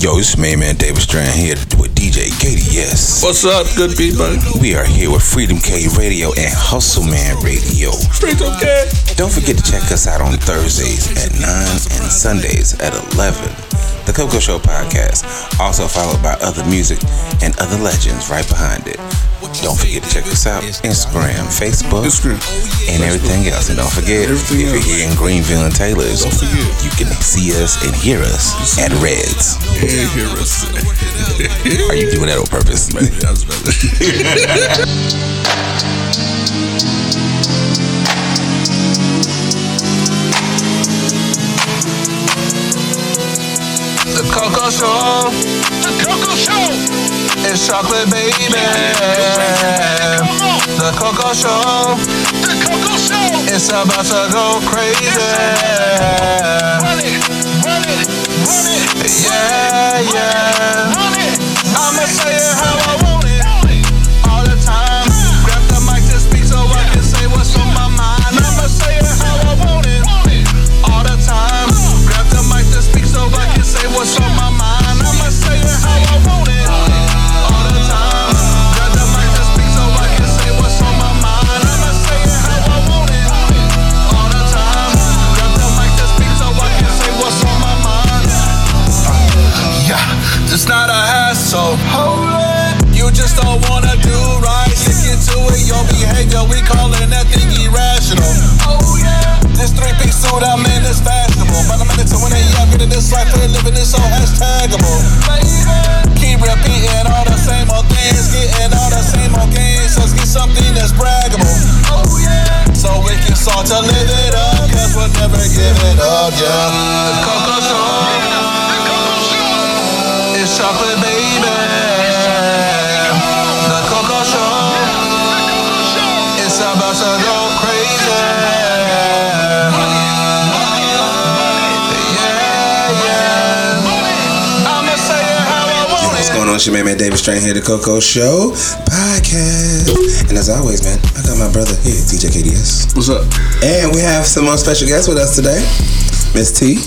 Yo, it's me, man, David Strand here with DJ KDS. What's up, good people? We are here with Freedom K Radio and Hustle Man Radio. Straight okay. Don't forget to check us out on Thursdays at 9 and Sundays at 11. The Coco Show podcast, also followed by other music and other legends right behind it. Don't forget to check us out Instagram, Facebook, Instagram. and everything else. And don't forget, Everything if you're here in Greenville and Taylors, you can see us and hear us at Reds. Hear us. Are you doing that on purpose? Maybe better. Coco Show. The Coco Show. It's chocolate baby. The Coco Show. The Coco Show. It's about to go crazy. Run it, run it, run it. Yeah, yeah. I'ma say it how I want on? It's your man, man David Strain here, the Coco Show podcast. And as always, man, I got my brother here, DJ KDS. What's up? And we have some more special guests with us today Miss T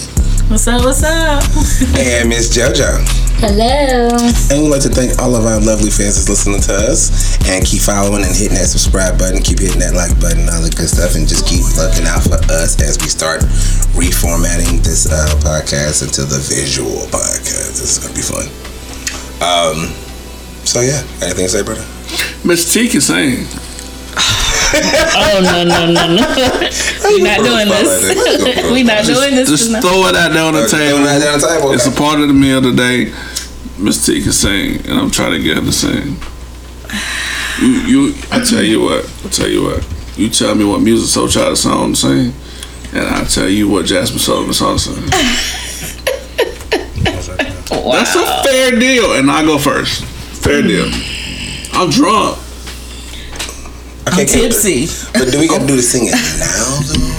What's up? What's up? and Miss JoJo. Hello. And we'd like to thank all of our lovely fans that's listening to us. And keep following and hitting that subscribe button. Keep hitting that like button, all the good stuff. And just keep looking out for us as we start reformatting this uh, podcast into the visual podcast. This is going to be fun. Um, so, yeah. Anything to say, brother? Miss T can sing. Oh no no no no. we not doing this. we not doing this. Just tonight. throw it out there on the Okay, table. right on the table, It's a part of the meal today. Miss T can sing, and I'm trying to get her to sing. You, you, I tell you what, I tell you what. You tell me what Musiq Soulchild song to sing, and I tell you what Jazmine Sullivan song to sing. Wow. That's a fair deal, and I go first. Fair deal. Mm. I'm drunk. Okay, I'm tipsy. But do we got to do the singing now.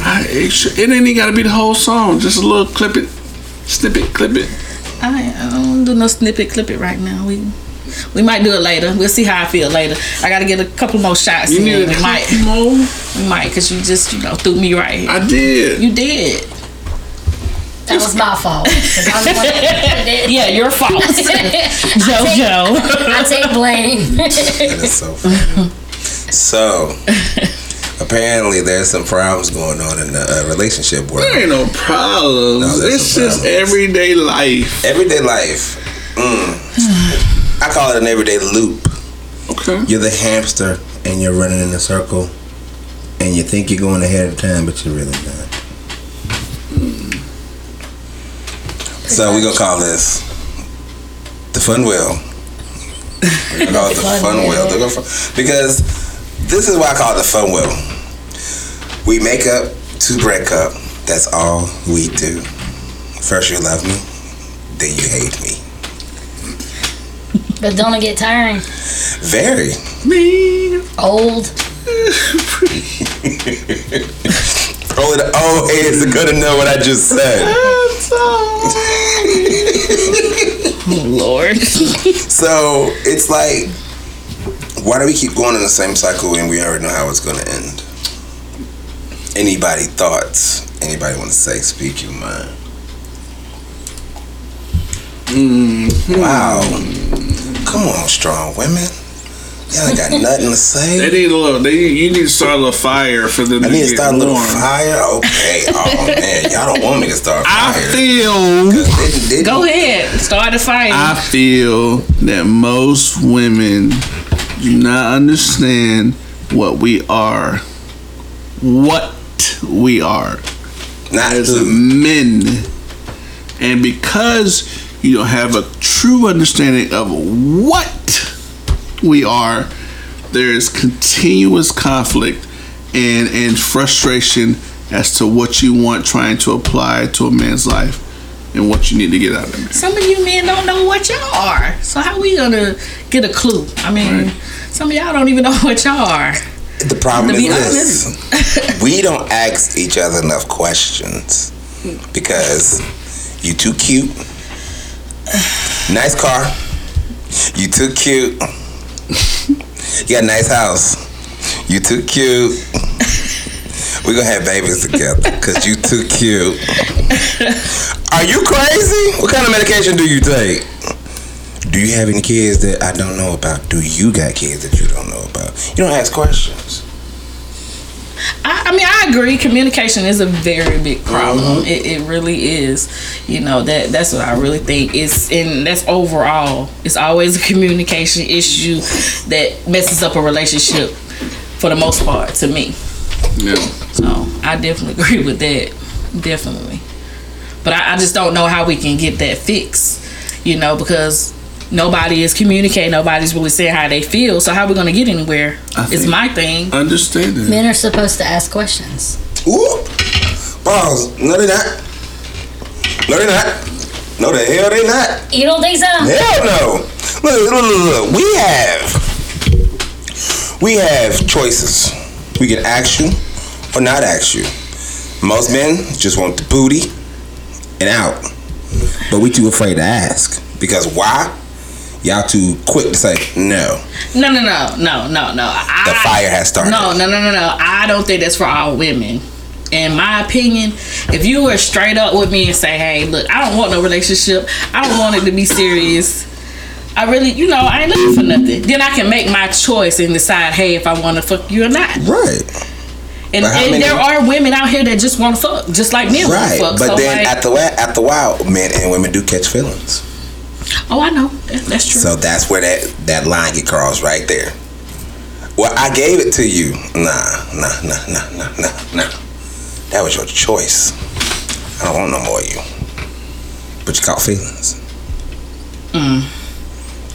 I, it, should- it ain't even got to be the whole song. Just a little clip it, snippet, clip it. I, I don't do no snippet clip it right now. We we might do it later. We'll see how I feel later. I gotta get a couple more shots. You in. need a we might couple more. we might because you just you know threw me right. I did. you did. That was my fault. I'm the one that did it. Yeah, your fault, JoJo. I take blame. That is so funny. So, apparently, there's some problems going on in the uh, relationship world. There ain't no problems. No, it's just problems. everyday life. Everyday life. Mm. I call it an everyday loop. Okay. You're the hamster and you're running in a circle and you think you're going ahead of time, but you're really not. So we're gonna call this the fun wheel. We're gonna call it the Fun fun wheel. wheel. They're gonna fu- Because this is why I call it the fun wheel. We make up to break up. That's all we do. First you love me, then you hate me. but don't it get tiring? Very. Mean. Old. Oh, Only the old heads are gonna know what I just said. Lord. So it's like, why do we keep going in the same cycle when we already know how it's gonna end? Anybody thoughts? Anybody want to say? Speak your mind. Mm-hmm. Wow. Come on, strong women. Y'all ain't got nothing to say. They need a little. They you need to start a little fire for them I to need to get start a little fire. Okay. Oh man, y'all don't want me to start I fire. I feel. Didn't- didn't- Go ahead, start a fire. I feel that most women do not understand what we are. What we are Not as who. men. And because you don't have a true understanding of what we are, there is continuous conflict and, and frustration as to what you want trying to apply to a man's life and what you need to get out of it. Some of you men don't know what y'all are. So how we gonna get a clue? I mean, Right. some of y'all don't even know what y'all are. The problem To is this: we don't ask each other enough questions because you too cute, nice car, you too cute, you got a nice house, you too cute. We gonna have babies together because you too cute. Are you crazy? What kind of medication do you take? Do you have any kids that I don't know about? Do you got kids that you don't know about? You don't ask questions. I, I mean, I agree. Communication is a very big problem. Mm-hmm. It, it really is. You know that that's what I really think. It's and that's overall. It's always a communication issue that messes up a relationship for the most part. To me, Yeah. so I definitely agree with that. Definitely, but I, I just don't know how we can get that fixed. You know, because nobody is communicating. Nobody's really saying how they feel. So how are we gonna get anywhere? I It's my thing. Understanding. Men are supposed to ask questions. Ooh. Pause. No, they're not. No, they're not. No, the hell they not. You don't think so? Hell no. Look, look, look, look. We have. We have choices. We can ask you or not ask you. Most men just want the booty and out. But we too afraid to ask. Because why? Y'all too quick to say no. No, no, no, no, no, no. I, The fire has started. No, no, no, no, no. I don't think that's for all women. In my opinion, if you were straight up with me and say, "Hey, look, I don't want no relationship. I don't want it to be serious. I really, you know, I ain't looking for nothing." Then I can make my choice and decide, "Hey, if I want to fuck you or not." Right. And, and many- there are women out here that just want to fuck, just like men want to Right. fuck. But so then like, after while, after a while, men and women do catch feelings. Oh, I know that's true. So that's where that that line get crossed right there. Well, I gave it to you. Nah, nah, nah, nah, nah, nah, nah. That was your choice. I don't want no more of you. But you caught feelings. Mm.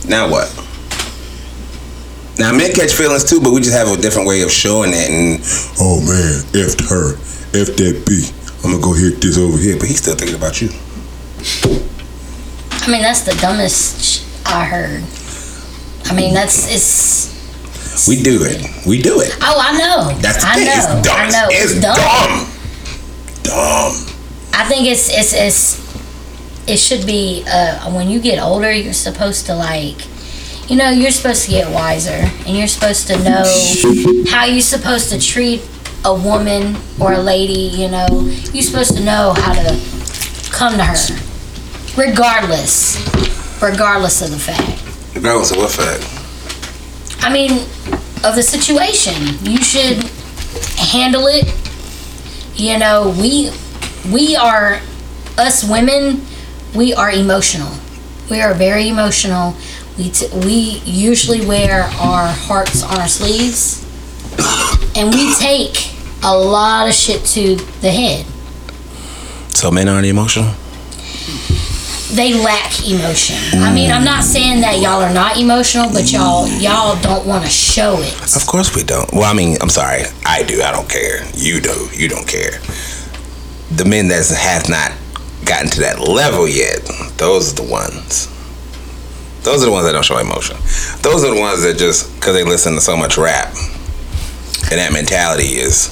Now what? Now men catch feelings too, but we just have a different way of showing that. And oh man, f her, f that b. I'm gonna go hit this over here, but he's still thinking about you. I mean, that's the dumbest I heard. I mean, that's it's. We do it. We do it. Oh, I know. That's I thing. know. It's dumb. I know. It's, dumb. Dumb. I think it's it's it's it should be uh, when you get older, you're supposed to like, you know, you're supposed to get wiser, and you're supposed to know how you're supposed to treat a woman or a lady. You know, you're supposed to know how to come to her, regardless, regardless of the fact. Regardless of what fact. I mean, of the situation. You should handle it. You know, we we are us women. We are emotional. We are very emotional. We t- we usually wear our hearts on our sleeves, and we take a lot of shit to the head. So men aren't emotional? They lack emotion. I mean, I'm not saying that y'all are not emotional, but y'all y'all don't want to show it. Of course we don't. Well, I mean, I'm sorry. I do. I don't care. You do. You don't care. The men that have not gotten to that level yet, those are the ones. Those are the ones that don't show emotion. Those are the ones that just, because they listen to so much rap, and that mentality is,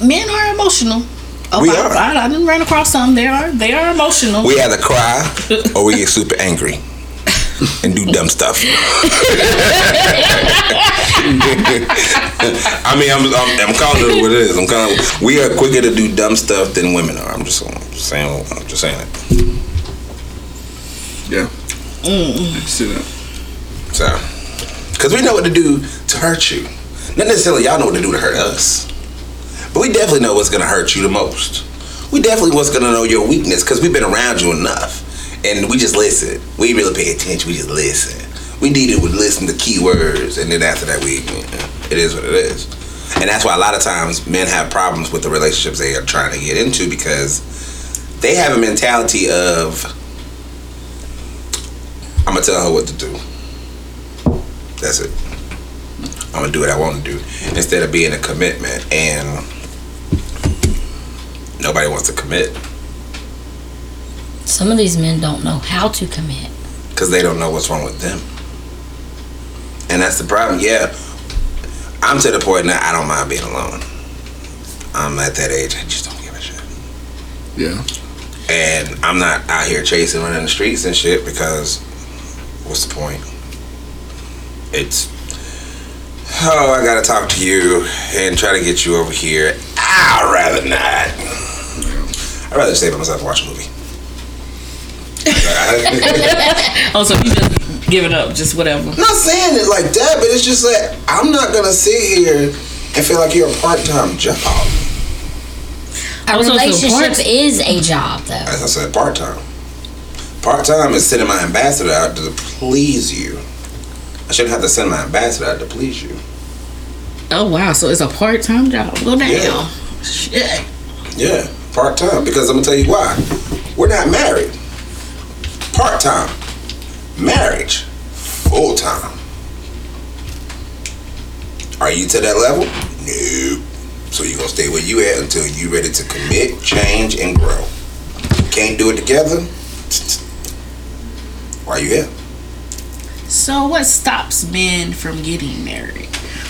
Men are emotional. Oh, We I, are. I, I didn't run across some. They are. They are emotional. we either cry or we get super angry and do dumb stuff. I mean, I'm, I'm, I'm calling it what it is. I'm kind of, we are quicker to do dumb stuff than women are. I'm just, I'm Just saying, I'm just saying it. Yeah. I can see that. So, because we know what to do to hurt you. Not necessarily y'all know what to do to hurt us. But we definitely know what's to hurt you the most. We definitely what's to know your weakness because we've been around you enough. And we just listen. We really pay attention. We just listen. We needed to listen to keywords. And then after that, we, it is what it is. And that's why a lot of times men have problems with the relationships they are trying to get into because they have a mentality of, I'm to tell her what to do. That's it. I'm gonna do what I want to do instead of being a commitment, and nobody wants to commit Some of these men don't know how to commit. because they don't know what's wrong with them, and that's the problem. Yeah, I'm to the point now I don't mind being alone. I'm at that age I just don't give a shit, Yeah. and I'm not out here chasing running the streets and shit because what's the point? It's oh I gotta talk to you and try to get you over here. I'd rather not. I'd rather stay by myself and watch a movie. Oh, so you just give it up, just whatever. not saying it like that, but it's just like I'm not gonna sit here and feel like you're a part-time job. A Also, so relationship part- is a job, though. As I said, part-time. Part-time is sending my ambassador out to please you. I shouldn't have to send my ambassador out to please you. Oh wow, so it's a part time job. Go down. Yeah. Shit. Yeah, part-time. Because I'm gonna tell you why. We're not married. Part-time. Marriage. Full-time. Are you to that level? Nope. So you're gonna stay where you at until you're ready to commit, change, and grow. Can't do it together? Why you here? So what stops men from getting married?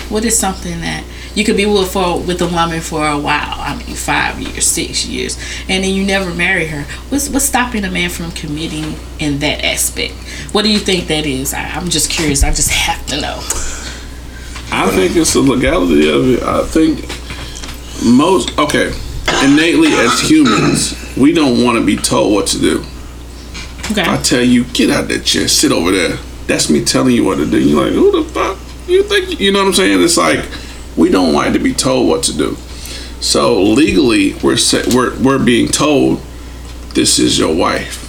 What is something that you could be with for with a woman for a while? I mean, five years, six years, and then you never marry her. What's what's stopping a man from committing in that aspect? What do you think that is? I, I'm just curious. I just have to know. I think it's the legality of it. I think most okay. Innately, as humans, we don't want to be told what to do. Okay. I tell you, get out of that chair, sit over there. That's me telling you what to do. You're like, who the fuck? You think you know what I'm saying? It's like we don't like to be told what to do. So legally, we're set, we're we're being told this is your wife.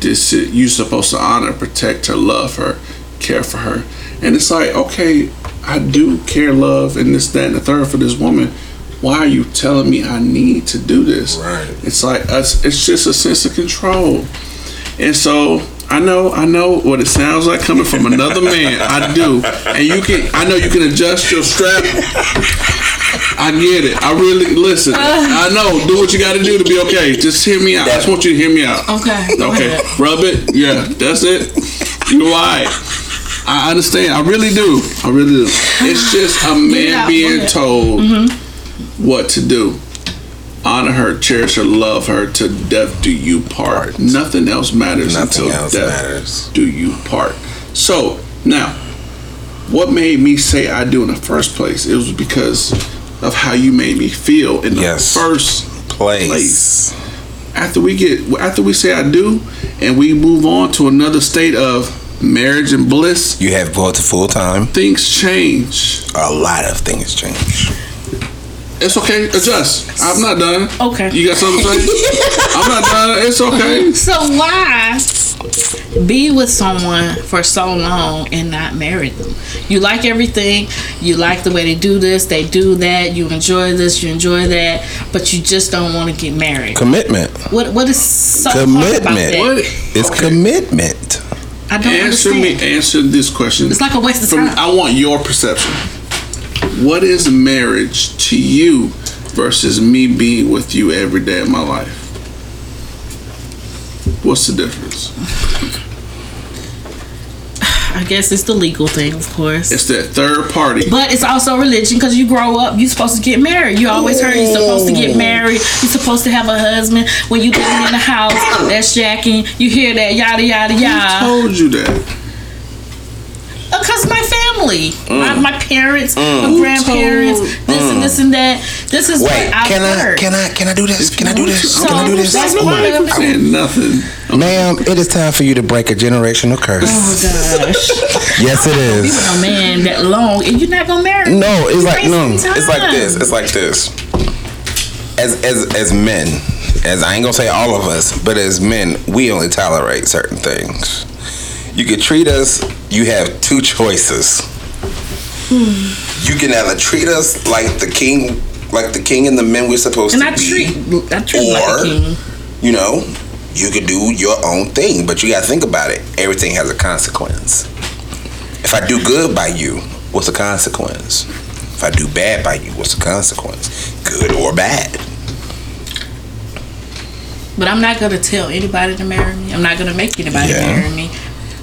This is you're supposed to honor, protect her, love her, care for her. And it's like, okay, I do care, love, and this, that, and the third for this woman. Why are you telling me I need to do this? Right. It's like us. It's just a sense of control. And so I know, I know what it sounds like coming from another man. I do, and you can. I know you can adjust your strap. I get it. I really listen. I know. Do what you got to do to be okay. Just hear me out. I just want you to hear me out. Okay. Okay, rub it. Yeah, that's it. You're right. I understand. I really do. I really do. It's just a man go being ahead. told what to do. Honor her, cherish her, love her to death do you part. Nothing else matters Nothing until else death matters. do you part. So now, what made me say I do in the first place? It was because of how you made me feel in the Yes. first Place. after we get after we say I do and we move on to another state of marriage and bliss, You have brought to full time. things change. A lot of things change. It's okay. Adjust. I'm not done. Okay. You got something to say? I'm not done. It's okay. So why be with someone for so long and not marry them? You like everything. You like the way they do this, they do that. You enjoy this, you enjoy that, but you just don't want to get married. Commitment. What what is so hard about Commitment. that? What? It's Okay. commitment. I don't Answer understand. me. Answer this question. It's like a waste of From, time. I want your perception. What is marriage to you versus me being with you every day of my life? What's the difference? I guess it's the legal thing, of course. It's that third party. But it's also religion because you grow up, you're supposed to get married. You always heard you're supposed to get married. You're supposed to have a husband. When you living in the house, that's jacking. You hear that yada yada Who yada. told you that? Because my family, Mm. my, my parents, my grandparents, this and this and that. This is Wait, what I've can I can I can I do this? Can I do this? So, Can I do this? that's Ain't part nobody of saying nothing. Ma'am, it is time for you to break a generational curse. Oh gosh, Yes, it is. you is. been a man that long, and you're not gonna marry. No, it's like no. Wasting It's like this. It's like this. As as as men, as I ain't gonna say all of us, but as men, we only tolerate certain things. You can treat us. You have two choices. You can either treat us like the king, like the king and the men we're supposed And to I be. treat, I treat like Or- a king. you know, you could do your own thing, but you gotta think about it. Everything has a consequence. If I do good by you, what's the consequence? If I do bad by you, what's the consequence? Good or bad? But I'm not gonna tell anybody to marry me. I'm not gonna make anybody Yeah. marry me.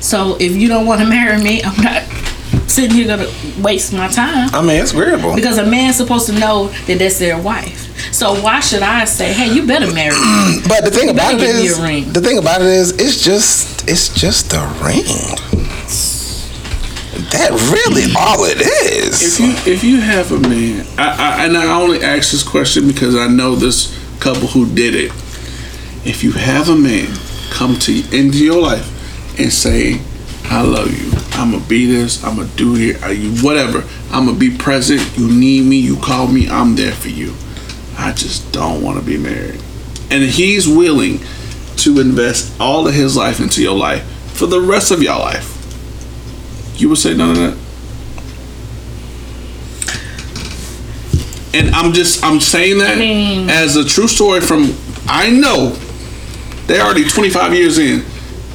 So if you don't want to marry me, I'm not sitting here gonna waste my time. I mean, it's agreeable. Because a man's supposed to know that that's their wife. So why should I say, "Hey, you better marry me"? But the thing You about better it give me is, a ring. the thing about it is, it's just, it's just a ring. That really all it is. If you if you have a man, I, I and I only ask this question because I know this couple who did it. If you have a man come to into your life and say, "I love you. I'm gonna be this. I'm gonna do here. You whatever? I'm gonna be present. You need me. You call me. I'm there for you. I just don't want to be married." And he's willing to invest all of his life into your life for the rest of your life. You would say none of that. And I'm just I'm saying that I mean- as a true story from I know they're already 25 years in.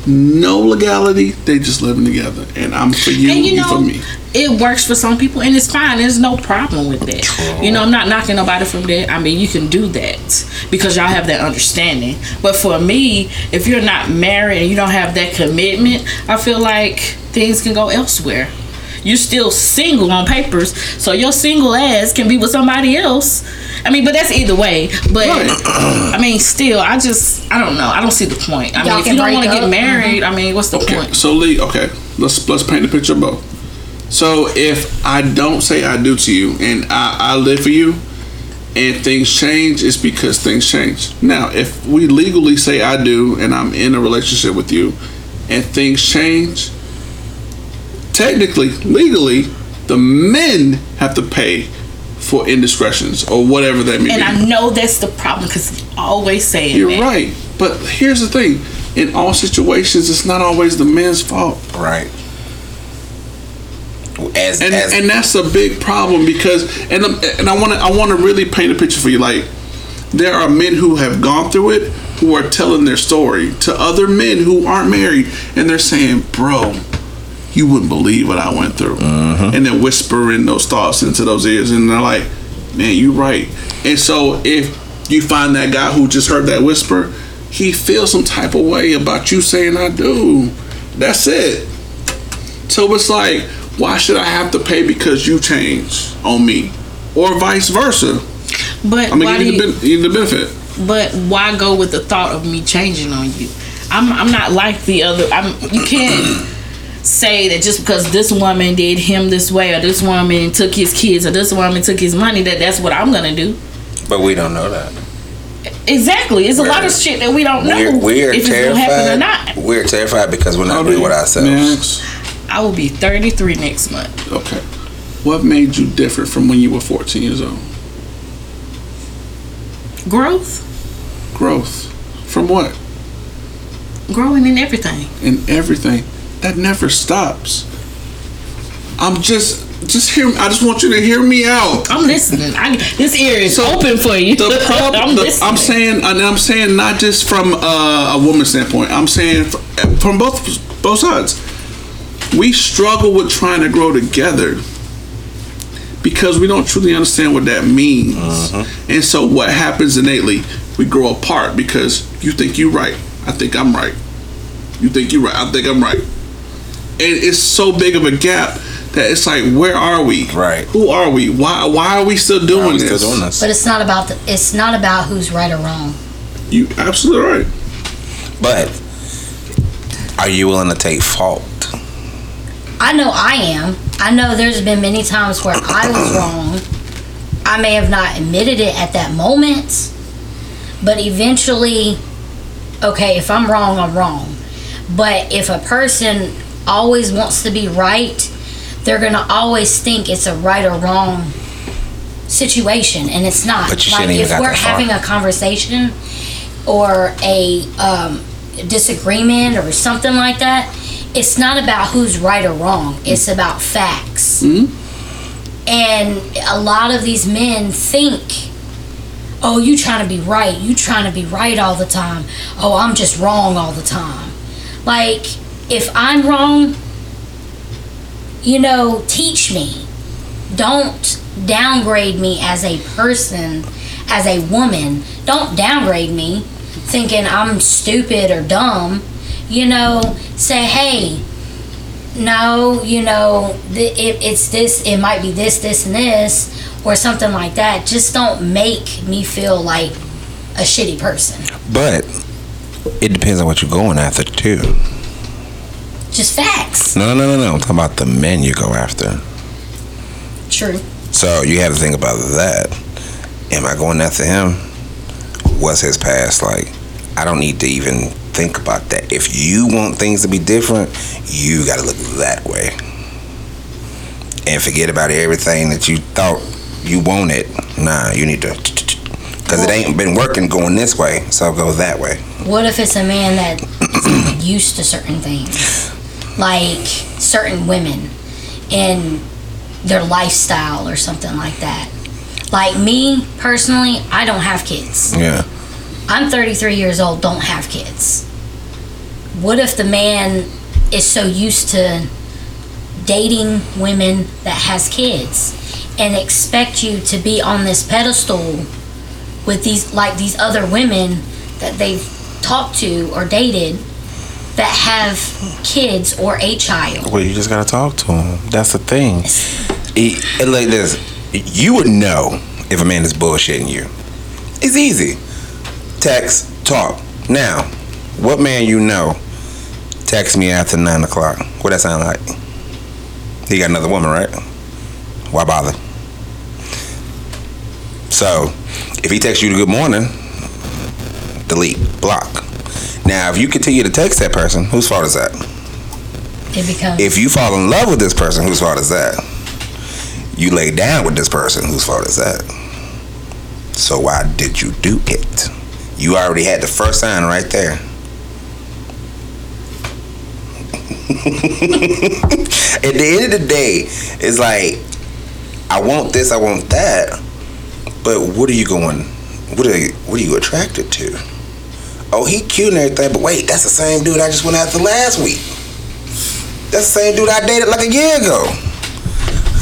No legality, they just living together. And I'm for you, and you you, know, for me. it works for some people, and it's fine. There's no problem with that. You know, I'm not knocking nobody from that. I mean, you can do that because y'all have that understanding. But for me, if you're not married and you don't have that commitment, I feel like things can go elsewhere. You're still single on papers, so your single ass can be with somebody else. I mean, but that's either way. But I mean, still, I just, I don't know. I don't see the point. I Y'all mean, if you don't want to get up. married, mm-hmm. I mean, what's the Okay, point? so Lee, okay, let's let's paint the picture both. So if I don't say I do to you and I, I live for you and things change, it's because things change. Now, if we legally say I do and I'm in a relationship with you and things change, technically, legally, the men have to pay for indiscretions or whatever that may And be. I know that's the problem because you always saying You're that. right. But here's the thing. In all situations, it's not always the men's fault. Right. As, and as and that's a big problem because and I'm- and I want to I want to really paint a picture for you. Like there are men who have gone through it who are telling their story to other men who aren't married, and they're saying, "Bro, you wouldn't believe what I went through," uh-huh. and then whispering those thoughts into those ears, and they're like, "Man, you're right." And so if you find that guy who just heard that whisper, he feels some type of way about you saying, "I do." That's it. So it's like, why should I have to pay because you change on me, or vice versa? But I mean, why gonna do you you, the, ben- you the benefit. but why go with the thought of me changing on you? I'm I'm not like the other. I'm you can't say that just because this woman did him this way or this woman took his kids or this woman took his money that that's what I'm gonna do. but we don't know that. Exactly. It's a lot of shit that we don't know We're, we're if it's gonna happen or terrified. not. We're terrified because we're not How doing old it are you? ourselves. Max? I will be 33 next month. Okay. What made you different from when you were 14 years old? Growth, Growth. From what? growing in everything. In everything. That never stops. I'm just, just hear. I just want you to hear me out. I'm listening. I, this ear is So, open for you. The problem, I'm the- I'm saying, and I'm saying not just from uh, a woman's standpoint. I'm saying fr- from both both sides. We struggle with trying to grow together because we don't truly understand what that means. And so, what happens innately? We grow apart because you think you're right. I think I'm right. You think you're right. I think I'm right. And it's so big of a gap that it's like, where are we? Right. Who are we? Why? Why are we still doing Why are we this? still doing this? But it's not about the, it's not about who's right or wrong. You absolutely right. But are you willing to take fault? I know I am. I know there's been many times where I was wrong. I may have not admitted it at that moment, but eventually, okay, if I'm wrong, I'm wrong. But if a person always wants to be right, they're gonna always think it's a right or wrong situation, and it's not. But you like shouldn't even if we're that far. having a conversation or a um, disagreement or something like that, it's not about who's right or wrong. It's about facts. And a lot of these men think, oh, you trying to be right. You trying to be right all the time. Oh, I'm just wrong all the time. Like, if I'm wrong, you know, teach me. Don't downgrade me as a person, as a woman. Don't downgrade me thinking I'm stupid or dumb. You know, say, hey, no, you know, th- it, it's this, it might be this, this, and this, or something like that. Just don't make me feel like a shitty person. But it depends on what you're going after too. Just facts. No, no, no, no. I'm talking about the men you go after. True. So you have to think about that. Am I going after him? What's his past like? I don't need to even think about that. If you want things to be different, you got to look that way. And forget about everything that you thought you wanted. Nah, you need to. Because it ain't been working going this way, so go that way. What if it's a man that's used to certain things, like certain women and their lifestyle or something like that? Like me personally, I don't have kids. Yeah. I'm 33 years old, don't have kids. What if the man is so used to dating women that has kids and expect you to be on this pedestal with these like these other women that they've talked to or dated that have kids or a child? Well, you just gotta talk to him. That's the thing. It like this, you would know if a man is bullshitting you. It's easy. Text, talk. Now, what man you know text me after nine o'clock? What that sound like? He got another woman, right? Why bother? So, if he texts you the good morning, delete, block. Now, if you continue to text that person, whose fault is that? It becomes if you fall in love with this person, whose fault is that? You lay down with this person, whose fault is that? So why did you do it? You already had the first sign right there. At the end of the day, it's like, I want this, I want that, but what are you going? What are what are you attracted to? Oh, he cute and everything, but wait, that's the same dude I just went after last week. That's the same dude I dated like a year ago.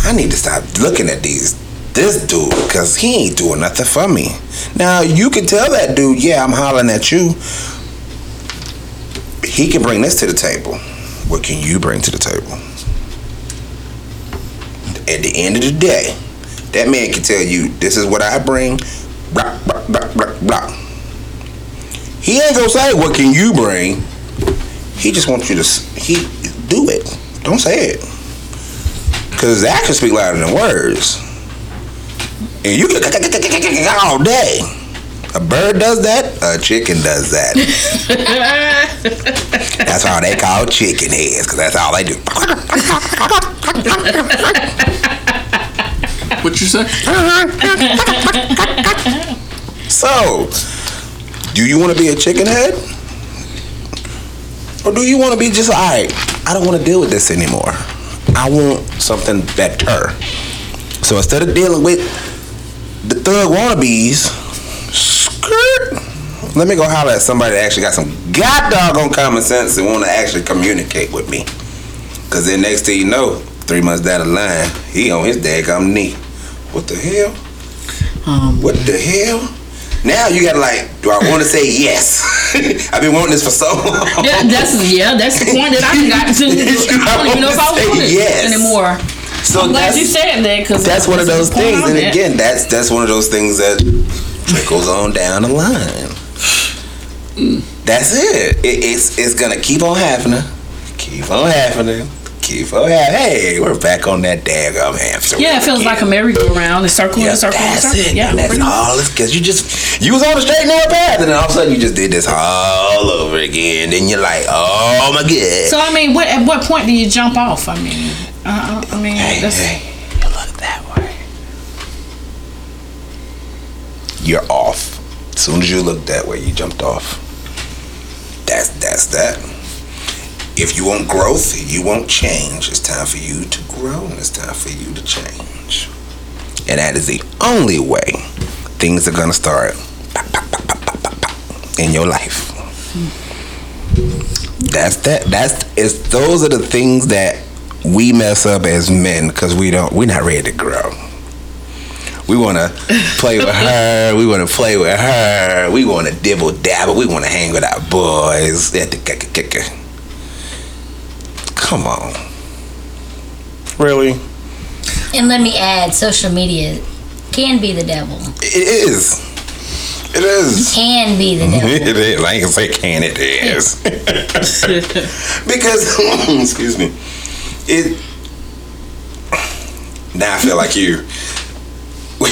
I need to stop looking at these this dude because he ain't doing nothing for me. Now you can tell that dude, yeah, I'm hollering at you. He can bring this to the table. What can you bring to the table? At the end of the day, that man can tell you, this is what I bring. Blah, blah, blah, blah, blah. He ain't gonna say, what can you bring? He just wants you to he do it. Don't say it. Cause actions speak louder than words. And you get all day. A bird does that, a chicken does that. that's how they call chicken heads, cause that's all they do. What you say? So, do you want to be a chicken head? Or do you want to be just, all right, I don't want to deal with this anymore. I want something better. So instead of dealing with the thug wannabes, skirt, let me go holler at somebody that actually got some god dog on common sense and want to actually communicate with me. Because then next thing you know, three months down the line, he on his daggum knee. What the hell? Um, What the hell? Now you gotta like, do I want to say yes? I've been wanting this for so long. yeah, that's yeah, that's the point that I got to. I don't even know if I want it yes. anymore. so I'm glad you said that because that's one of those things, and again, that's that's one of those things that trickles on down the line. Mm. That's it. it it's it's gonna keep on happening, keep on happening, Keith. Oh hey, we're back on that daggum hamster. Yeah, it feels again. like a merry-go-round. It's circle Yeah, and circle and that's circle. it. Yeah, and that's all. Because you just you was on the straight and narrow path, and then all of a sudden you just did this all over again. Then you're like, oh my god. So I mean, what at what point do you jump off? I mean, uh, I mean, hey, that's, hey, you look that way. You're off. As soon as you look that way, you jumped off. That's that's that. If you want growth, you want change. It's time for you to grow, and it's time for you to change. And that is the only way things are start pop, pop, pop, pop, pop, pop, in your life. That's that. That's it's. Those are the things that we mess up as men because we don't. We're not ready to grow. We want to play with her. We want to play with her. We want to dibble dabble. We want to hang with our boys. At the kicker kicker. Come on. Really? And let me add, social media can be the devil. It is. It is. It can be the devil. It is. I ain't gonna say can. It is. because, excuse me, it. Now I feel like you.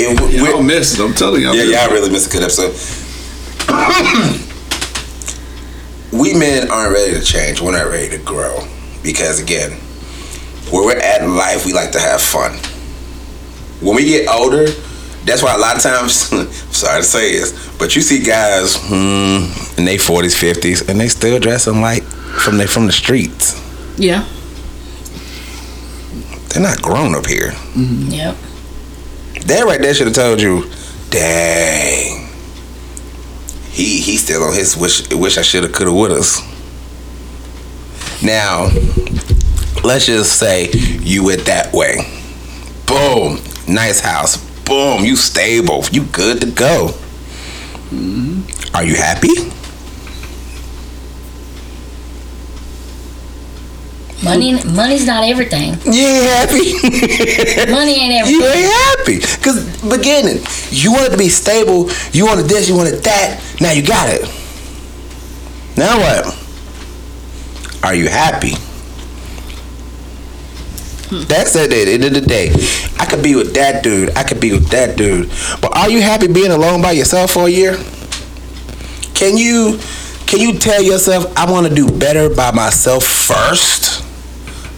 it, we- Y'all missed it. I'm telling y'all. yeah, y'all really missed a good episode. we men aren't ready to change. We're not ready to grow because, again, where we're at in life, we like to have fun. When we get older, that's why a lot of times, I'm sorry to say this, but you see guys hmm, in their 40s, 50s, and they still dressing like from they from the streets. yeah. They're not grown up here. Yep. That right there should have told you, dang. He he still on his wish wish I shoulda coulda would us. Now, let's just say you went that way. Boom, nice house. Boom, you stable. You good to go. Mm-hmm. Are you happy? Money, money's not everything. You ain't happy. Money ain't everything. you ain't happy. Cause beginning, you wanted to be stable, you wanted this, you wanted that, now you got it. Now what? Are you happy? Hmm. That's it at the end of the day. I could be with that dude, I could be with that dude. But are you happy being alone by yourself for a year? Can you can you tell yourself I want to do better by myself first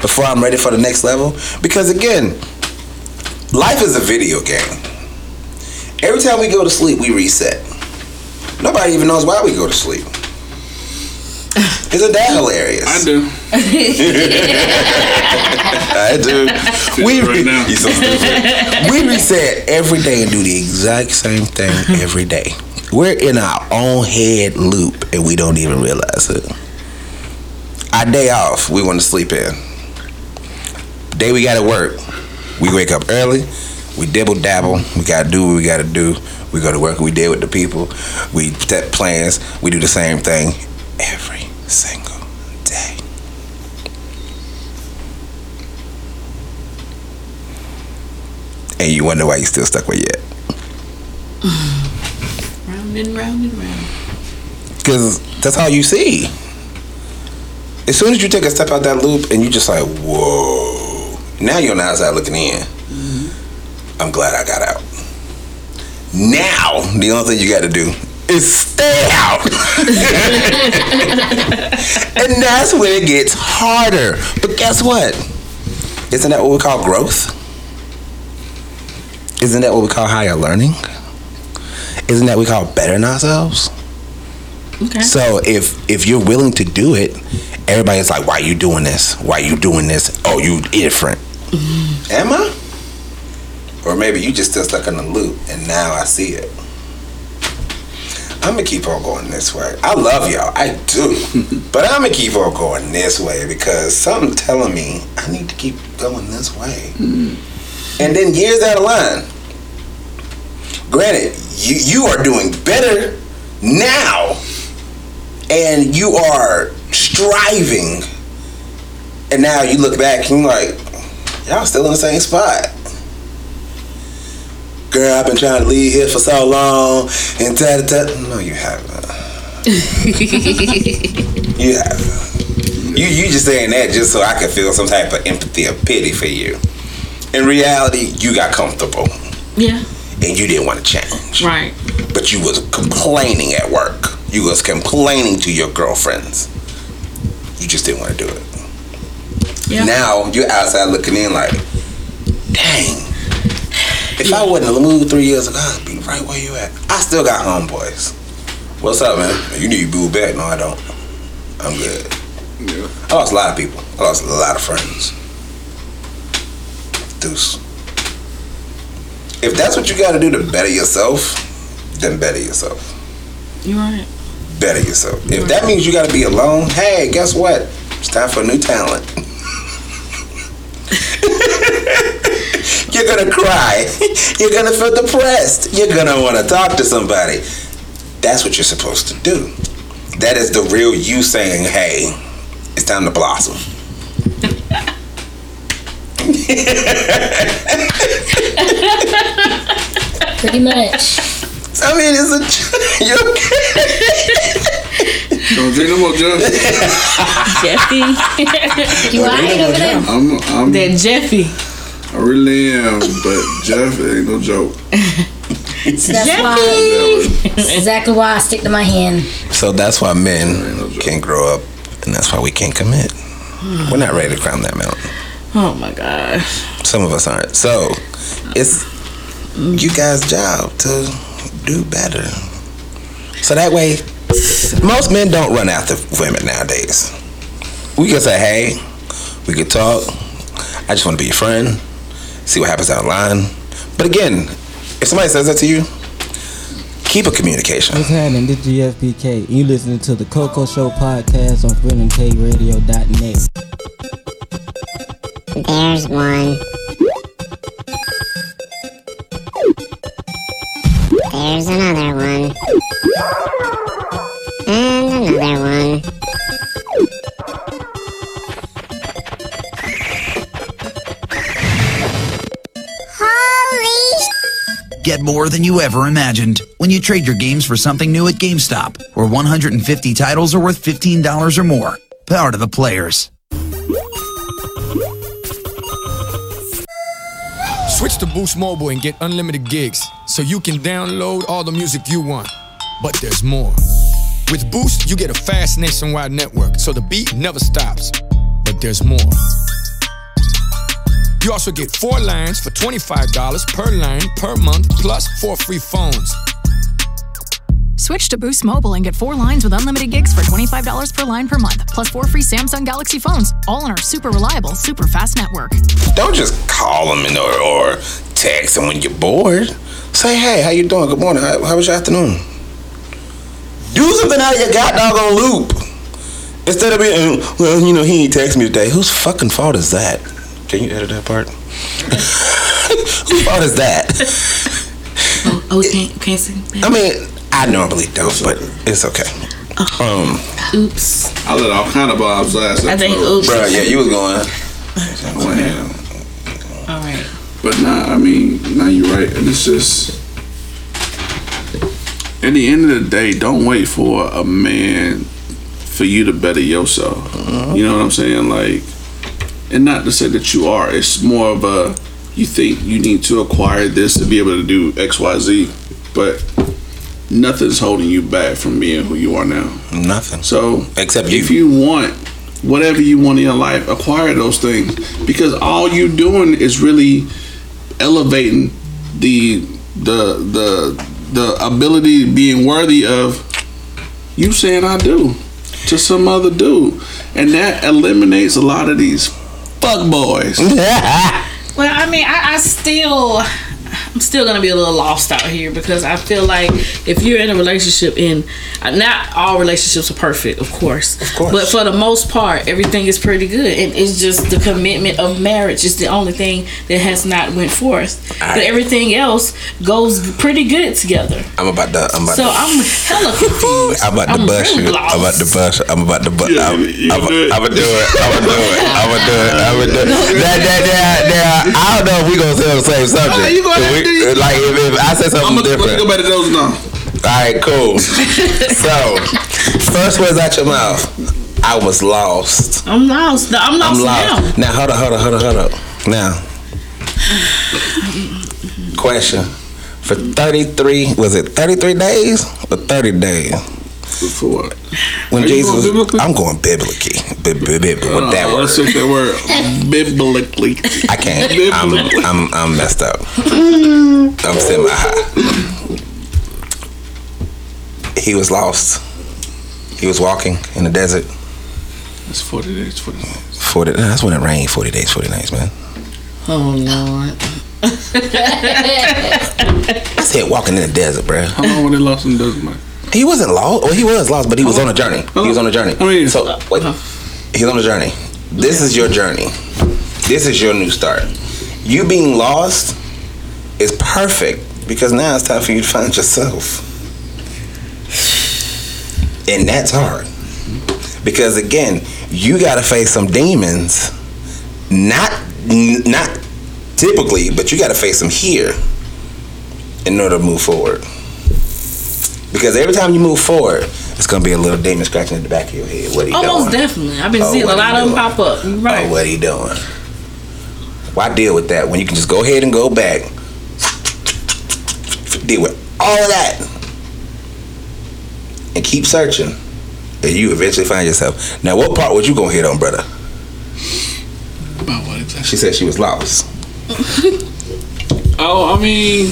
before I'm ready for the next level? Because again, life is a video game. Every time we go to sleep, we reset. Nobody even knows why we go to sleep. Isn't that hilarious? I do. I do. We right now. You so stupid. we reset every day and do the exact same thing every day. We're in our own head loop and we don't even realize it. Our day off, we want to sleep in. Day we got to work, we wake up early. We dibble dabble. We gotta do what we gotta do. We go to work. We deal with the people. We set plans. We do the same thing every single day. and you wonder why you still stuck with it. Round and round and round. Because that's all you see. As soon as you take a step out that loop and you just like, whoa. Now you're on the outside looking in. Mm-hmm. I'm glad I got out. Now, the only thing you got to do is stay out. and that's when it gets harder. But guess what? Isn't that what we call growth? Isn't that what we call higher learning? Isn't that what we call bettering ourselves? Okay. So if if you're willing to do it, everybody's like, "Why you doing this? Why you doing this? Oh, you different." Am I? Or maybe you just still stuck in the loop, and now I see it. I'm gonna keep on going this way. I love y'all, I do, but I'm gonna keep on going this way because something telling me I need to keep going this way. Hmm. And then years down the line, granted, you you are doing better now and you are striving and now you look back and you're like y'all still in the same spot girl i've been trying to leave here for so long and ta ta no you haven't You haven't. You you just saying that just so I can feel some type of empathy or pity for you. In reality, you got comfortable Yeah. and you didn't want to change. Right. But you was complaining at work. You was complaining to your girlfriends. You just didn't want to do it. Yeah. Now you're outside looking in like, dang. If I wasn't in the mood three years ago, I'd be right where you at. I still got homeboys. What's up, man? You need to boo back. No, I don't. I'm good. Yeah. I lost a lot of people. I lost a lot of friends. Deuce. If that's what you got to do to better yourself, then better yourself. You're right. Better yourself. If that means you got to be alone, hey, guess what? It's time for a new talent. You're gonna cry. You're gonna feel depressed. You're gonna want to talk to somebody. That's what you're supposed to do. That is the real you saying, "Hey, it's time to blossom." Pretty much. I mean, it's a you Don't drink no more, Jeff. Jeffy. You alright over there? I'm, I'm, that Jeffy. I really am, but Jeff ain't no joke. So that's why exactly why I stick to my hand. So that's why men can't grow up, and that's why we can't commit. We're not ready to climb that mountain. Oh my gosh. Some of us aren't. So it's you guys' job to do better. So that way, most men don't run after women nowadays. We can say, hey, we can talk. I just want to be your friend. See what happens down the line. But again, if somebody says that to you, keep a communication. What's happening? This GFPK. You listening to the Coco Show podcast on FreedomKRadio.net. There's one. There's another one. Get more than you ever imagined when you trade your games for something new at GameStop, where 150 titles are worth $15 or more. Power to the players. Switch to Boost Mobile and get unlimited gigs so you can download all the music you want. But there's more. With Boost, you get a fast nationwide network so the beat never stops. But there's more. You also get four lines for $25 per line per month plus four free phones. Switch to Boost Mobile and get four lines with unlimited gigs for $25 per line per month, plus four free Samsung Galaxy phones, all on our super reliable, super fast network. Don't just call them and or, or text them when you're bored. Say, hey, how you doing? Good morning. How, how was your afternoon? Do something out of your goddamn loop. Instead of being, well, you know, he ain't text me today. Whose fucking fault is that? Can you edit that part? Whose fault is that? Oh, oh can't, can't see. I mean, I normally don't, but it's okay. Um, Oops. I let all kind of bobs last I think episode. oops. bro, yeah, you was going. All right. But nah, I mean, nah, you're right, and it's just at the end of the day, don't wait for a man for you to better yourself. You know what I'm saying? Like, and not to say that you are. It's more of a you think you need to acquire this to be able to do X, Y, Z, but nothing's holding you back from being who you are now. Nothing. So Except if you. you want whatever you want in your life, acquire those things because all you're doing is really elevating the the the the ability being worthy of you saying I do to some other dude, and that eliminates a lot of these fuck boys. Well, I mean, I, I still, I'm still gonna be a little lost out here because I feel like if you're in a relationship, and uh, not all relationships are perfect, of course, of course. but for the most part, everything is pretty good. And it's just the commitment of marriage is the only thing that has not went forth. But everything else goes pretty good together. I'm about to. I'm about So to. I'm hella confused. I'm about to bust you. I'm about to bust. I'm about to bust. I'm, you I'm, do it. I'm gonna do it. I'm gonna do it. I'm gonna do it. I'm gonna do it. That, that, that, that, I don't know if we gonna say the same subject. you gonna If like if, if I say something I'm gonna, let me different. go back to those now. right, cool. so, first words out your mouth. I was lost. I'm lost. I'm lost, I'm lost. Now, hold on, hold on, hold on, hold on. Now, question. For 33, was it 33 days or 30 days? For what? When Are you Jesus, going biblically? I'm going biblically. Bi- bi- bi- With that word. Let's that word biblically. I can't. I'm, I'm, I'm messed up. I'm semi high. He was lost. He was walking in the desert. It's 40 days, 40 days. 40, that's when it rained. 40 days, 40 nights, man. Oh Lord. I said walking in the desert, bruh. How long were they lost in the desert, man? He wasn't lost. Well, he was lost, but he was on a journey. He was on a journey. I mean, So, uh, wait. Uh-huh. He's on a journey. This is your journey. This is your new start. You being lost is perfect because now it's time for you to find yourself. And that's hard. Because again, you got to face some demons. Not n- not typically, but you got to face them here in order to move forward. Because every time you move forward, it's gonna be a little demon scratching at the back of your head. What are you doing? Almost doing? definitely. I've been Oh, seeing a lot of them pop up. You're oh, right. Oh, what are you doing? Why deal with that when you can just go ahead and go back? Deal with all of that and keep searching, and you eventually find yourself. Now, what part was you gonna hit on, brother? About what exactly? She said she was lost. Oh, I mean,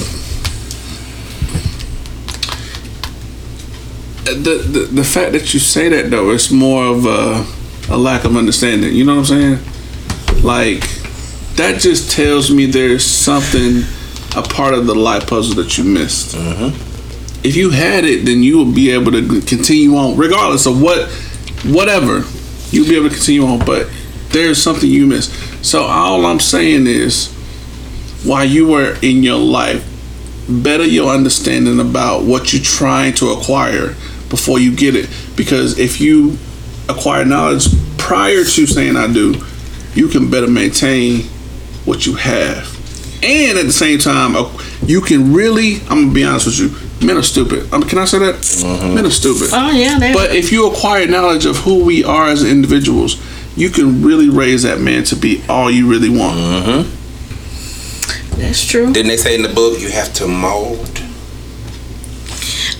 the, the the fact that you say that though, it's more of a a lack of understanding. You know what I'm saying? Like that just tells me there's something a part of the life puzzle that you missed. Mm-hmm. If you had it, then you will be able to continue on, regardless of what, whatever. You'll be able to continue on, but there's something you missed. So all I'm saying is, while you were in your life, better your understanding about what you're trying to acquire before you get it. Because if you acquire knowledge prior to saying I do, you can better maintain what you have. And at the same time, uh, you can really, I'm gonna be honest with you, men are stupid. Um, can I say that? Men are stupid. Oh yeah, they, But if you acquire knowledge of who we are as individuals, you can really raise that man to be all you really want. that's true. Didn't they say in the book you have to mold?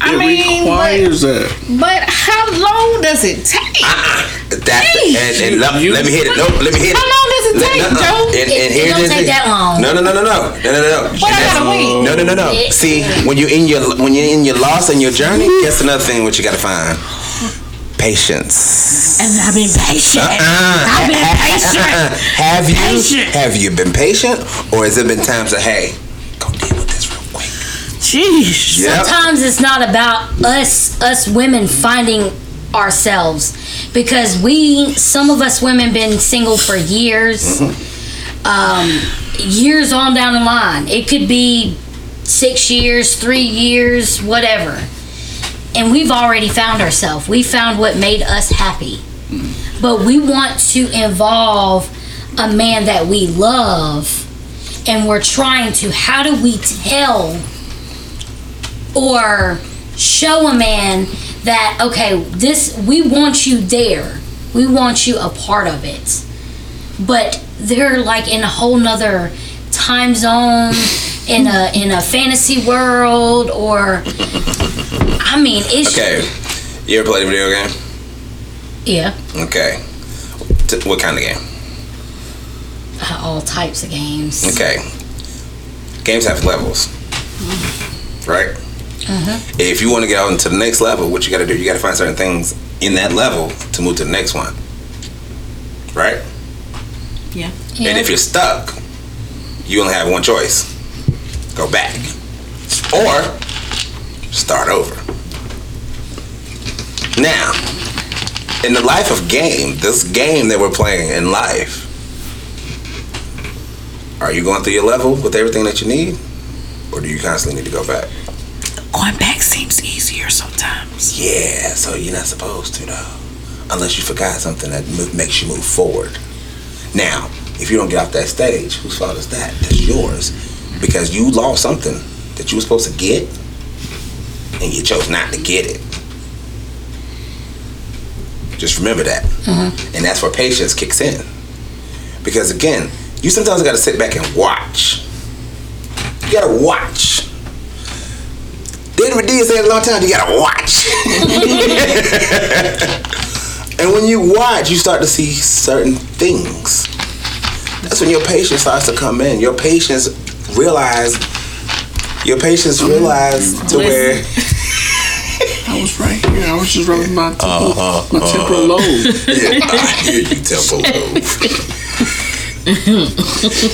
I it mean, requires but, that. But how long does it take? Uh-uh. That's and, and let, let, me hit it. No, let me hit it. How long does it take, no, no. Joe? And, and it, it don't take that long. No, no, no, no, no, no, no, no. What I gotta wait? No, no, no, no. See, when you're in your when you're in your loss and your journey, guess another thing what you gotta find patience. And I've been patient. Uh-uh. I've been patient. Uh-uh. Have you patient. have you been patient, or has it been times of hey? Jeez. Yep. Sometimes it's not about us us women finding ourselves because we some of us women been single for years um, years on down the line. It could be six years three years whatever. And we've already found ourselves. We found what made us happy. But we want to involve a man that we love and we're trying to. How do we tell or show a man that okay this we want you there we want you a part of it but they're like in a whole nother time zone in a in a fantasy world or i mean it's Okay. You ever played a video game? yeah Okay. T- what kind of game? Uh, all types of games Okay. Games have levels. Mm-hmm. Right? Uh-huh. If you want to get out into the next level, what you got to do, you got to find certain things in that level to move to the next one. Right? Yeah. yeah. And if you're stuck, you only have one choice go back or start over. Now, in the life of game, this game that we're playing in life, are you going through your level with everything that you need? Or do you constantly need to go back? Going back seems easier sometimes. Yeah, so you're not supposed to though, unless you forgot something that makes you move forward. Now, if you don't get off that stage, whose fault is that? That's yours, because you lost something that you were supposed to get. and you chose not to get it. Just remember that. Mm-hmm. And that's where patience kicks in. Because again, you sometimes got to sit back and watch. You got to watch. David D said a long time, you got to watch. and when you watch, you start to see certain things. That's when your patience starts to come in. Your patience realize, your patience realize to where I was right here. I was just rubbing my temporal, Uh-huh, my temporal uh-huh. lobe. Yeah, I hear you, tempo lobe.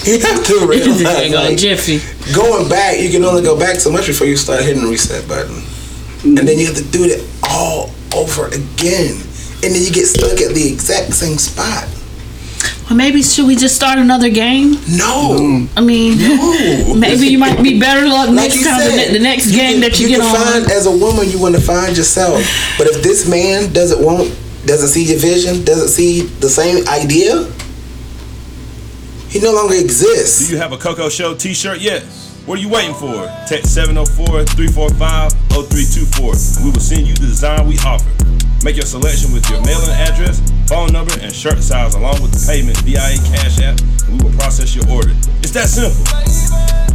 you have to realize, go, like, Jeffy. going back, you can only go back so much before you start hitting the reset button. And then you have to do it all over again. And then you get stuck at the exact same spot. Well, maybe should we just start another game? No. I mean, No. maybe you might be better luck Like next time. the, said, the next game can- that you, get can on. find as a woman you want to find yourself. But if this man doesn't want doesn't see your vision, doesn't see the same idea, he no longer exists. Do you have a Coco Show t-shirt yet? What are you waiting for? Text 704-345-0324 we will send you the design we offer. Make your selection with your mailing address, phone number, and shirt size along with the payment via Cash App and we will process your order. It's that simple.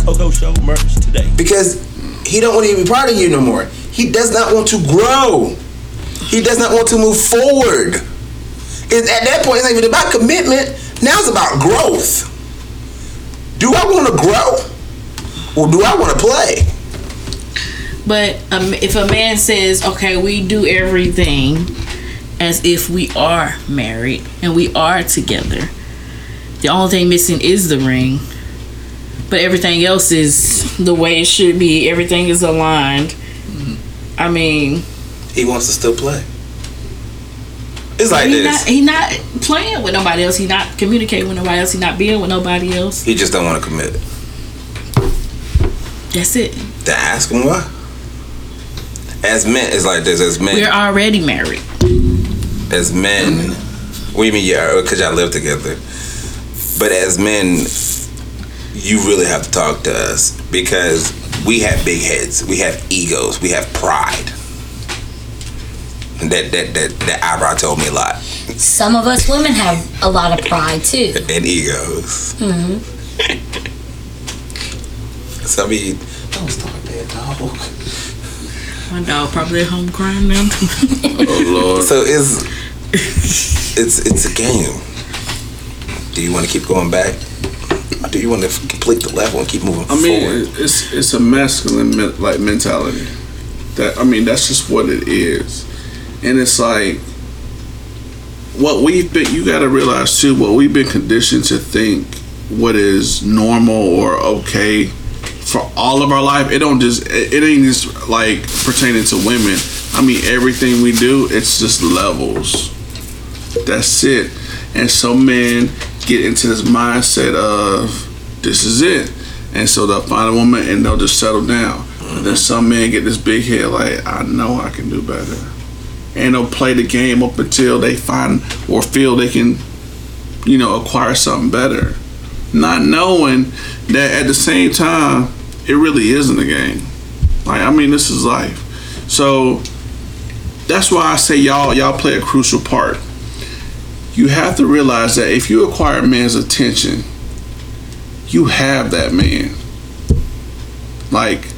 Coco Show merch today. Because he don't want to be part of you no more. He does not want to grow. He does not want to move forward. And at that point, it's not even about commitment. Now it's about growth. Do I want to grow? Or do I want to play? But um, if a man says, "Okay, we do everything as if we are married and we are together," the only thing missing is the ring. But everything else is the way it should be. Everything is aligned. I mean, He wants to still play. It's like he this. not he not playing with nobody else. He not communicating with nobody else. He not being with nobody else. He just don't want to commit. That's it. Then ask him why. As men, it's like this. As men, We're already married. as men, we mean yeah, uh, because y'all live together. But as men, you really have to talk to us because we have big heads, we have egos, we have pride. And that that that that eyebrow told me a lot. Some of us women have a lot of pride too. And egos. Mm hmm So I mean, don't start that dog. My dog probably at home crying now. oh Lord. So it's it's it's a game. Do you want to keep going back? Or do you want to complete the level and keep moving I mean, forward? it's it's a masculine like mentality. That I mean, that's just what it is, and it's like what we've been. You got to realize too, what we've been conditioned to think what is normal or okay for all of our life. It don't just. It ain't just like pertaining to women. I mean, everything we do, it's just levels. That's it. And some men get into this mindset of this is it. And so they'll find a woman and they'll just settle down. But then some men get this big head like, I know I can do better. And they'll play the game up until they find or feel they can, you know, acquire something better. Not knowing that at the same time, it really isn't a game. Like, I mean, this is life. So that's why I say y'all y'all play a crucial part. You have to realize that if you acquire a man's attention, you have that man. Like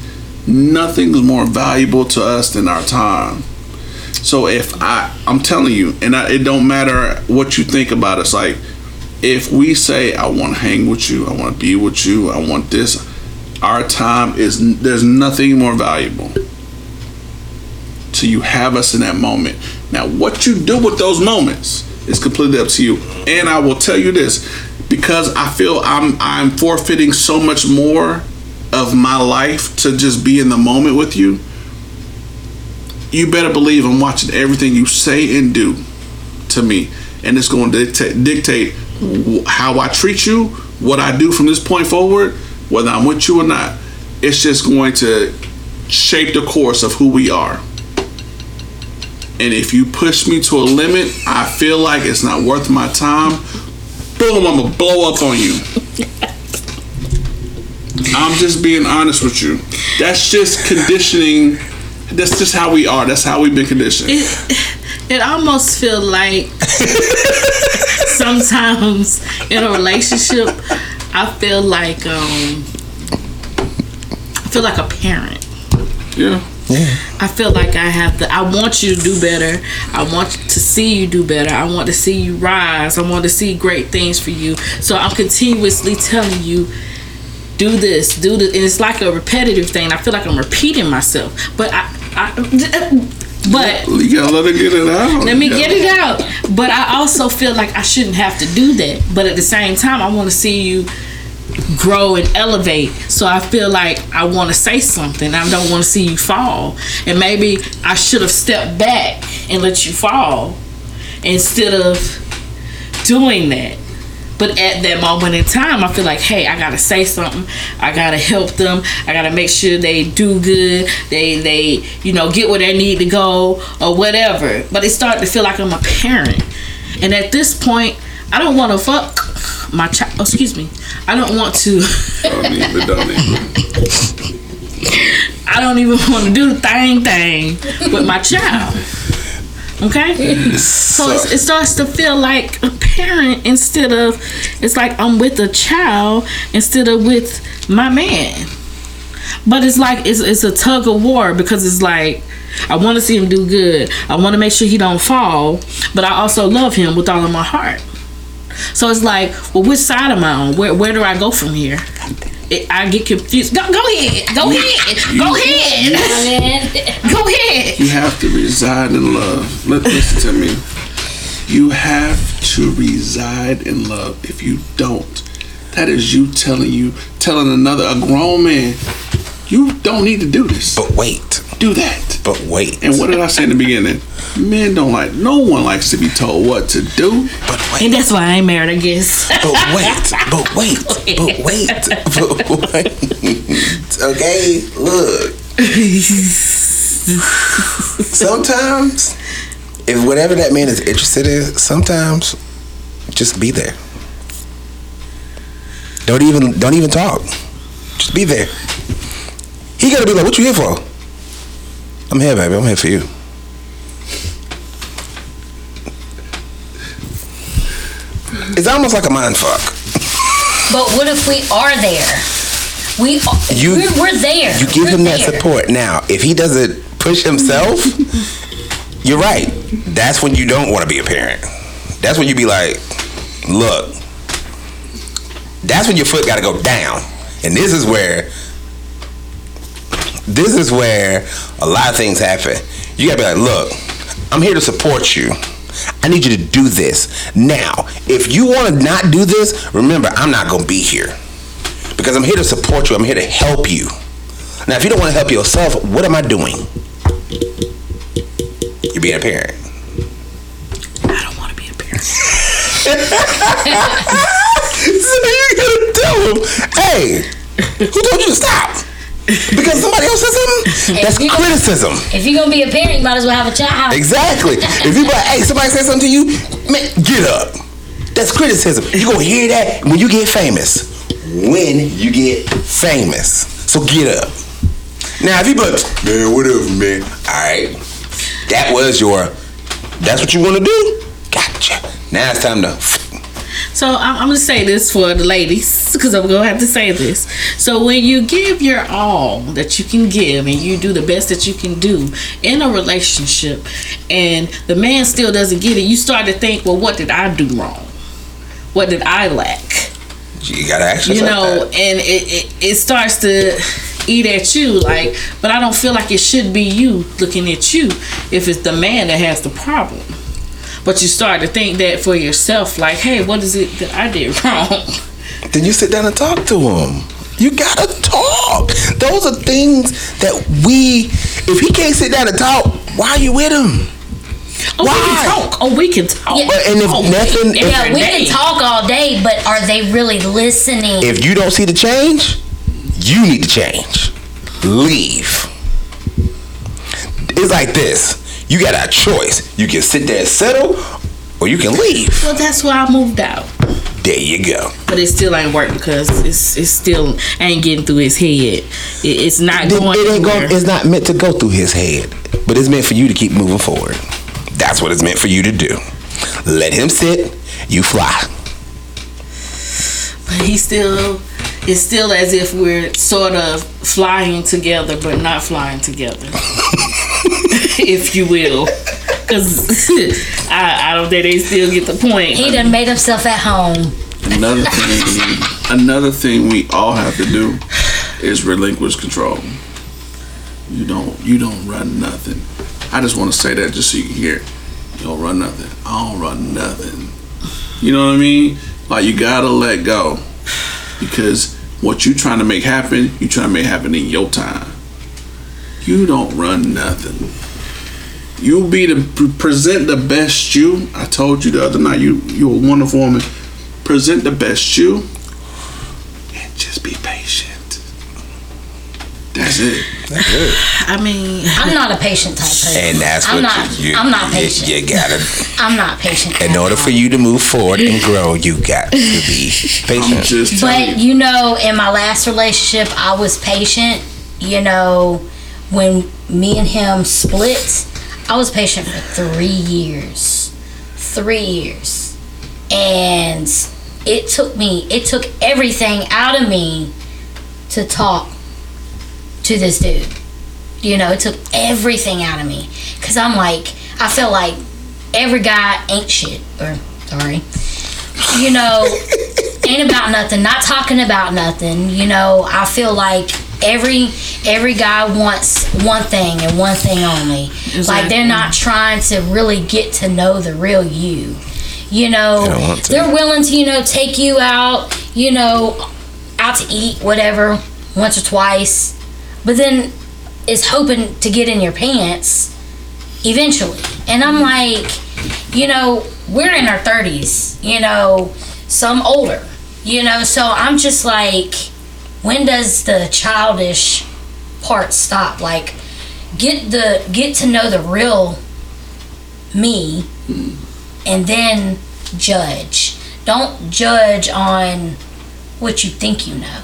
nothing's more valuable to us than our time. So if I, I'm telling you, and I, it don't matter what you think about us. Like if we say I want to hang with you, I want to be with you, I want this, our time is there's nothing more valuable. So you have us in that moment. Now, what you do with those moments is completely up to you. And I will tell you this, because I feel I'm I'm forfeiting so much more of my life to just be in the moment with you. You better believe I'm watching everything you say and do to me, and it's going to dictate, dictate how I treat you, what I do from this point forward, whether I'm with you or not. It's just going to shape the course of who we are. And if you push me to a limit, I feel like it's not worth my time. Boom, I'm gonna blow up on you. I'm just being honest with you. That's just conditioning That's just how we are. That's how we've been conditioned. it, it almost feels like sometimes in a relationship I feel like um I feel like a parent. Yeah. I feel like I have to I want you to do better. I want to see you do better. I want to see you rise. I want to see great things for you. So I'm continuously telling you do this, do this, and it's like a repetitive thing. I feel like I'm repeating myself, but I, I uh, but You gotta let her get it out. let me get it out. But I also feel like I shouldn't have to do that. But at the same time, I want to see you grow and elevate. So I feel like I want to say something. I don't want to see you fall. And maybe I should have stepped back and let you fall instead of doing that. But at that moment in time, I feel like, hey, I gotta say something. I gotta help them. I gotta make sure they do good. They they you know get where they need to go or whatever. But it started to feel like I'm a parent, and at this point, I don't want to fuck my child. Oh, excuse me. I don't want to. Don't even, don't even. I don't even want to do the thing thing with my child. Okay, so it starts to feel like a parent instead of it's like I'm with a child instead of with my man. But it's like it's it's a tug of war because it's like I want to see him do good. I want to make sure he don't fall, but I also love him with all of my heart. So it's like, well, which side am I on? Where where do I go from here? It, I get confused. Go go ahead. Go ahead. Go ahead. Go ahead. You have to reside in love. Let, listen to me. You have to reside in love. If you don't, that is you telling you, telling another, a grown man, you don't need to do this. But wait. Do that. But wait. And what did I say in the beginning? Men don't like, no one likes to be told what to do. But wait. And that's why I ain't married, I guess. But wait. But wait. But wait. But wait. Okay, look. Sometimes, if whatever that man is interested in, sometimes just be there. Don't even don't even talk. Just be there. He gotta be like, "What you here for?" I'm here, baby. I'm here for you. It's almost like a mind fuck. But what if we are there? We are, You- we're, we're there. You give We're him that support. Now, if he doesn't push himself, you're right. That's when you don't want to be a parent. That's when you be like, look. That's when your foot got to go down. And this is where this is where a lot of things happen. You got to be like, look, I'm here to support you. I need you to do this. Now, if you want to not do this, remember, I'm not to be here because I'm here to support you. I'm here to help you. Now, if you don't want to help yourself, what am I doing? You're being a parent. I don't want to be a parent. so you gotta tell him, hey, who told you to stop? Because somebody else said something? That's you- criticism. If you're gonna be a parent, you might as well have a child. Exactly. If you hey, somebody said something to you, man, get up. That's criticism. you gonna hear that when you get famous. When you get famous. So get up. Now if you like, man, whatever, man. Alright. That was your that's what you wanna do? Gotcha. Now it's time to So I'm, I'm gonna say this for the ladies because I'm gonna have to say this. So when you give your all that you can give and you do the best that you can do in a relationship, and the man still doesn't get it, you start to think, well, what did I do wrong? What did I lack? you gotta ask you know, that. and it, it it starts to eat at you like, but I don't feel like it should be you looking at you if it's the man that has the problem. But you start to think that for yourself, like, hey, what is it that I did wrong? then you sit down and talk to him. You gotta talk. Those are things that we. If he can't sit down and talk, why are you with him? Oh, we can talk. Oh, we can talk. Yeah. But and if Oh, nothing, if, Yeah, we can talk all day, but are they really listening? if you don't see the change, you need to change. Leave. It's like this. You got a choice. You can sit there and settle, or you can leave. Well, that's why I moved out. There you go. But it still ain't work because it's it's still ain't getting through his head. It, it's not It, going it ain't anywhere. going, it's not meant to go through his head, but it's meant for you to keep moving forward. That's what it's meant for you to do. Let him sit, you fly. But he still it's still as if we're sort of flying together but not flying together. if you will. Cause I, I don't think they still get the point. He done made himself at home. Another thing, another thing we all have to do is relinquish control. You don't, you don't run nothing. I just want to say that just so you can hear. it. You don't run nothing. I don't run nothing. You know what I mean? Like you gotta let go because what you trying to make happen, you trying to make happen in your time. You don't run nothing. You'll be the pre- present the best you. I told you the other night. You you a wonderful woman. Present the best you, and just be patient. That's it. That's it. I mean, I'm not a patient type person. And that's what I'm what not. you, you, I'm not patient. You, gotta. I'm not patient. In order for you to move forward and grow, you got to be patient. just But you know, in my last relationship, I was patient. You know, when me and him split, I was patient for three years. Three years. And it took me, it took everything out of me to talk to this dude. You know, it took everything out of me. Because I'm like, I feel like every guy ain't shit. Or, sorry. You know, ain't about nothing, not talking about nothing. You know, I feel like every every guy wants one thing and one thing only. Like they're not trying to really get to know the real you. You know, They don't want to. they're willing to, you know, take you out, you know, out to eat, whatever, once or twice. But then is hoping to get in your pants eventually. And I'm mm-hmm. like, you know, we're in our 30s, you know, some older, you know, so I'm just like, when does the childish part stop? Like, get the get to know the real me and then judge. Don't judge on what you think you know.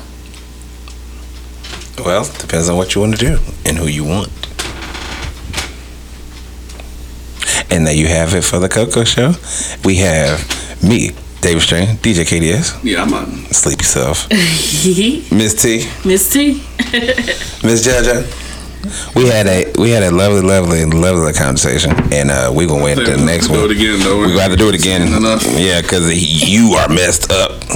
Well, depends on what you want to do and who you want. And there you have it for the Coco Show. We have me, David Strain, DJ KDS, Yeah, I'm on. Sleepy Self, Miss T, Miss T. Miss Jaja. We had a we had a lovely, lovely, lovely conversation, and uh, we gonna wait think to the we next one. again, though. We gonna have to do it again. Enough. Yeah, because you are messed up.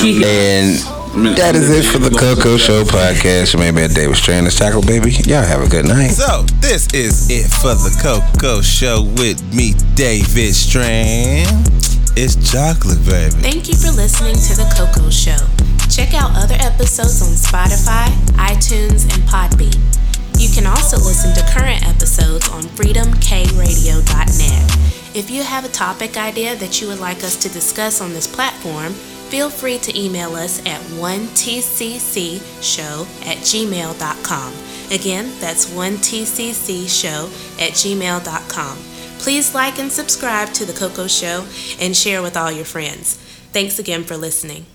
and that is it for the Coco Show podcast. You may be at David Strand, this Chocolate Baby. Y'all have a good night. So, this is it for the Coco Show with me, David Strand. It's chocolate, baby. Thank you for listening to The Coco Show. Check out other episodes on Spotify, iTunes, and Podbean. You can also listen to current episodes on freedomkradio.net. If you have a topic idea that you would like us to discuss on this platform, feel free to email us at 1tccshow at gmail.com. Again, that's 1tccshow at gmail.com. Please like and subscribe to The Coco Show and share with all your friends. Thanks again for listening.